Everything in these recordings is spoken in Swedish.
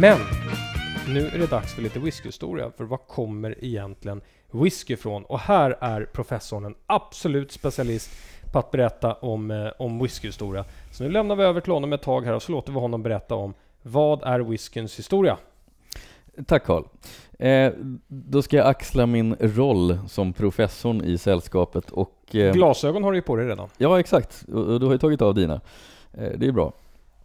Men nu är det dags för lite whiskyhistoria. För vad kommer egentligen whisky ifrån? Och här är professorn en absolut specialist på att berätta om, eh, om whiskyhistoria. Så nu lämnar vi över till honom ett tag här och så låter vi honom berätta om vad är whiskyns historia? Tack Carl. Eh, då ska jag axla min roll som professorn i sällskapet och... Eh, Glasögon har du ju på dig redan. ja, exakt. Och, och du har ju tagit av dina. Eh, det är bra.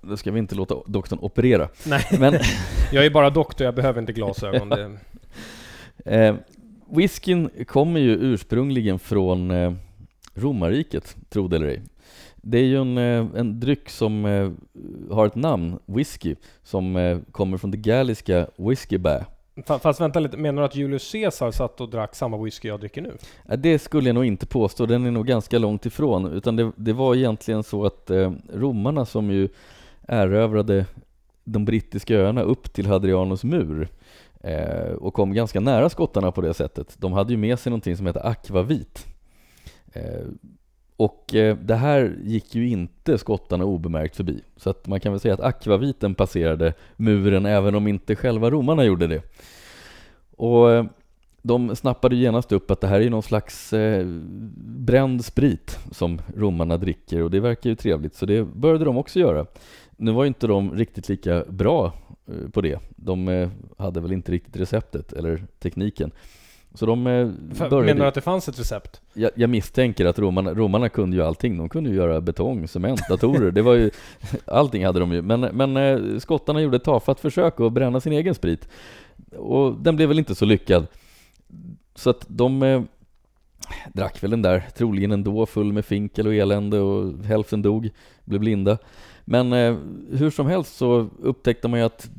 Då ska vi inte låta doktorn operera. Nej, Men jag är bara doktor, jag behöver inte glasögon. Eh, whiskyn kommer ju ursprungligen från eh, romarriket, tro det eller ej. Det är ju en, eh, en dryck som eh, har ett namn, whisky, som eh, kommer från det galliska whisky bä. fa- fast vänta lite, menar du att Julius Caesar satt och drack samma whisky jag dricker nu? Det skulle jag nog inte påstå, den är nog ganska långt ifrån. Utan det, det var egentligen så att romarna som ju erövrade de brittiska öarna upp till Hadrianus mur eh, och kom ganska nära skottarna på det sättet. De hade ju med sig någonting som heter akvavit. Eh, och eh, det här gick ju inte skottarna obemärkt förbi. Så att man kan väl säga att akvaviten passerade muren även om inte själva romarna gjorde det. Och eh, de snappade genast upp att det här är någon slags eh, bränd sprit som romarna dricker och det verkar ju trevligt så det började de också göra. Nu var ju inte de riktigt lika bra eh, på det. De eh, hade väl inte riktigt receptet eller tekniken. Så de eh, började... menar du att det fanns ett recept? Jag, jag misstänker att romarna, romarna kunde ju allting. De kunde ju göra betong, cement, datorer. Det var ju, allting hade de ju. Men, men skottarna gjorde ett tafatt försök att bränna sin egen sprit. Och den blev väl inte så lyckad. Så att de drack väl den där, troligen ändå, full med finkel och elände och hälften dog, blev blinda. Men eh, hur som helst så upptäckte man ju att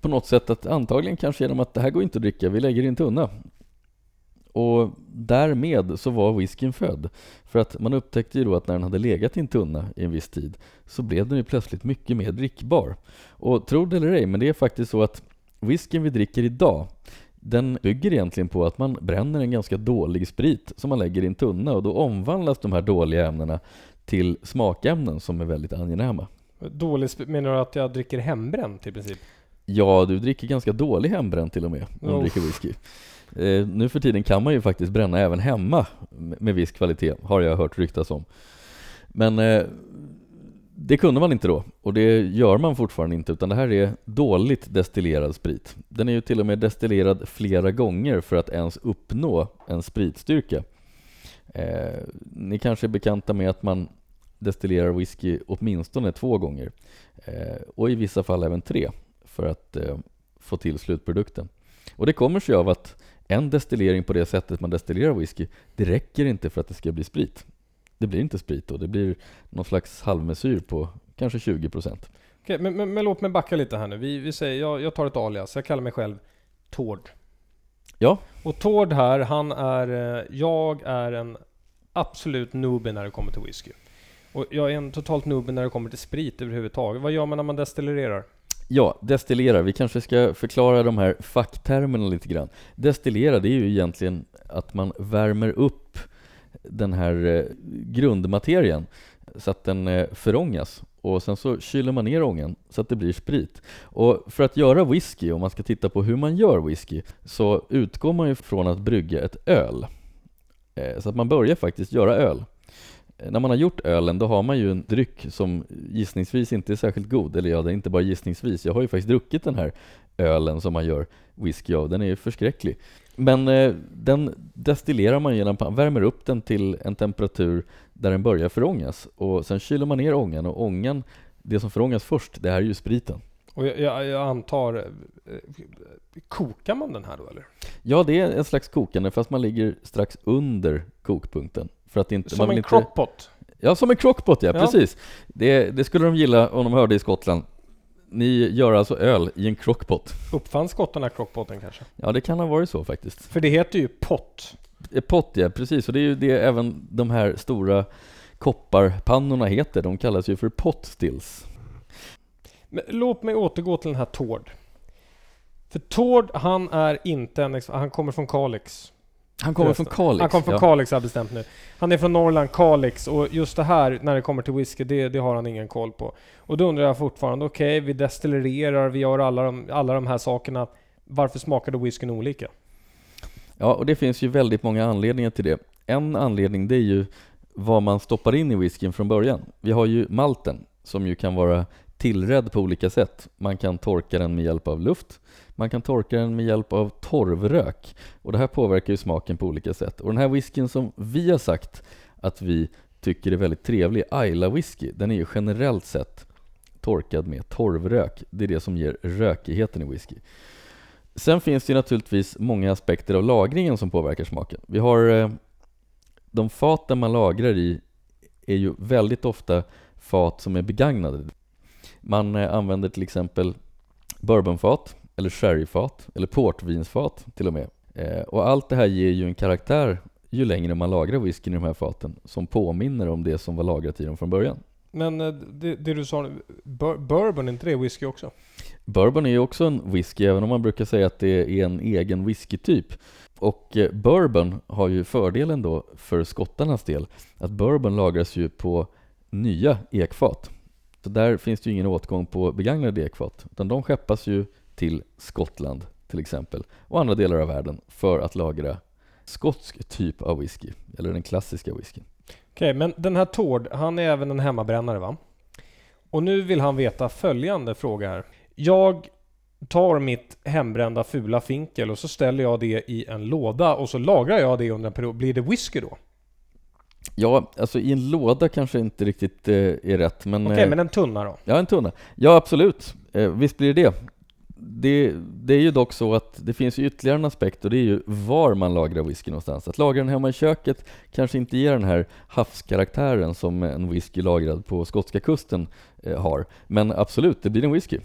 på något sätt att antagligen kanske genom att det här går inte att dricka, vi lägger det i en tunna. Och därmed så var whiskyn född. För att man upptäckte ju då att när den hade legat i en tunna i en viss tid så blev den ju plötsligt mycket mer drickbar. Och tro det eller ej, men det är faktiskt så att whiskyn vi dricker idag den bygger egentligen på att man bränner en ganska dålig sprit som man lägger i en tunna och då omvandlas de här dåliga ämnena till smakämnen som är väldigt angenäma. Dålig menar du att jag dricker hembränt i princip? Ja, du dricker ganska dålig hembränt till och med om du Oh. dricker whisky. Eh, nu för tiden kan man ju faktiskt bränna även hemma med med viss kvalitet, har jag hört ryktas om. Men eh, det kunde man inte då, och det gör man fortfarande inte, utan det här är dåligt destillerad sprit. Den är ju till och med destillerad flera gånger för att ens uppnå en spritstyrka. Eh, ni kanske är bekanta med att man destillerar whisky åtminstone två gånger, eh, och i vissa fall även tre för att eh, få till slutprodukten. Och det kommer sig av att en destillering på det sättet man destillerar whisky, det räcker inte för att det ska bli sprit. Det blir inte sprit då, det blir någon slags halvmesyr på kanske 20%. Okej, men, men, men låt mig backa lite här nu. Vi, vi säger, jag, jag tar ett alias. Jag kallar mig själv Tord. Ja. Och Tord här, han är... eh, Jag är en absolut newbie när det kommer till whisky. Och jag är en totalt newbie när det kommer till sprit överhuvudtaget. Vad gör man när man destillerar? Ja, destillera. Vi kanske ska förklara de här facktermerna lite grann. Destillera, det är ju egentligen att man värmer upp den här eh, grundmaterien så att den eh, förångas och sen så kyler man ner ångan så att det blir sprit. Och för att göra whisky, om man ska titta på hur man gör whisky, så utgår man ju från att brygga ett öl. Eh, så att man börjar faktiskt göra öl. När man har gjort ölen, då har man ju en dryck som gissningsvis inte är särskilt god. Eller ja, det är inte bara gissningsvis. Jag har ju faktiskt druckit den här ölen som man gör whisky av. Den är ju förskräcklig. Men eh, den destillerar man genom att man värmer upp den till en temperatur där den börjar förångas. Och sen kyler man ner ångan och ångan, det som förångas först, det här är ju spriten. Och jag, jag, jag antar... eh, Kokar man den här då eller? Ja, det är en slags kokande fast man ligger strax under kokpunkten. För att inte, man Som vill en inte... crockpot? Ja, som en crockpot ja, Ja. precis. Det, det skulle de gilla om de hörde i Skottland. Ni gör alltså öl i en crockpot. Uppfann skottarna crockpoten kanske? Ja, det kan ha varit så faktiskt. För det heter ju pott. Eh, Pott ja, precis. Och det är ju det även de här stora kopparpannorna heter. De kallas ju för pot stills. Men låt mig återgå till den här Tord. För Tord, han är inte en... Han kommer från Kalix. Han kommer från Kalix. Han kommer från ja. Kalix har jag bestämt nu. Han är från Norrland, Kalix och just det här när det kommer till whisky, det, det har han ingen koll på. Och då undrar jag fortfarande, okej, vi destillererar, vi gör alla de, alla de här sakerna. Varför smakar då whiskyn olika? Ja, och det finns ju väldigt många anledningar till det. En anledning det är ju vad man stoppar in i whiskyn från början. Vi har ju malten som ju kan vara tillredd på olika sätt. Man kan torka den med hjälp av luft, man kan torka den med hjälp av torvrök och det här påverkar ju smaken på olika sätt. Och den här whiskyn som vi har sagt att vi tycker är väldigt trevlig, Ayla whisky, den är ju generellt sett torkad med torvrök. Det är det som ger rökigheten i whisky. Sen finns det ju naturligtvis många aspekter av lagringen som påverkar smaken. Vi har eh, de faten man lagrar i är ju väldigt ofta fat som är begagnade. Man eh, använder till exempel bourbonfat, eller sherryfat, eller portvinsfat till och med. Eh, och allt det här ger ju en karaktär ju längre man lagrar whiskyn i de här faten som påminner om det som var lagrat i dem från början. Men eh, det, det du sa nu, bur- bourbon, är inte det whisky också? Bourbon är ju också en whisky, även om man brukar säga att det är en egen whiskytyp. Och bourbon har ju fördelen då för skottarnas del, att bourbon lagras ju på nya ekfat. Så där finns det ju ingen åtgång på begagnade ekfat, utan de skeppas ju till Skottland till exempel, och andra delar av världen för att lagra skotsk typ av whisky, eller den klassiska whiskyn. Okej, men den här Tord, han är även en hemmabrännare va? Och nu vill han veta följande fråga här. Jag tar mitt hembrända fula finkel och så ställer jag det i en låda och så lagrar jag det under en period. Blir det whisky då? Ja, alltså i en låda kanske inte riktigt eh, är rätt, men... Okej, eh, men en tunna då? Ja, en tunna. Ja, absolut. Eh, visst blir det det. det. Det är ju dock så att det finns ytterligare en aspekt och det är ju var man lagrar whisky någonstans. Att lagra den hemma i köket kanske inte ger den här havskaraktären som en whisky lagrad på skotska kusten har. Men absolut, det blir en whisky.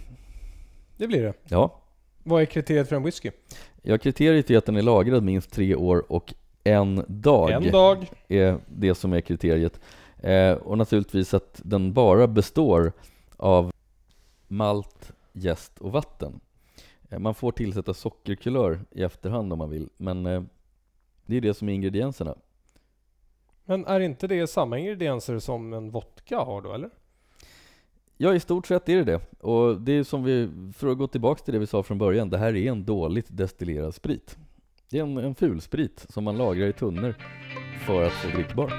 Det blir det. Ja. Vad är kriteriet för en whisky? Ja, kriteriet är att den är lagrad minst tre år och en dag. En dag. är det som är kriteriet. Eh, och naturligtvis att den bara består av malt, jäst och vatten. Eh, man får tillsätta sockerkulör i efterhand om man vill, men eh, det är det som är ingredienserna. Men är inte det samma ingredienser som en vodka har då, eller? Ja, i stort sett är det det. Och det är som vi, för att gå tillbaka till det vi sa från början, det här är en dåligt destillerad sprit. Det är en, en fulsprit som man lagrar i tunnor för att få drickbar.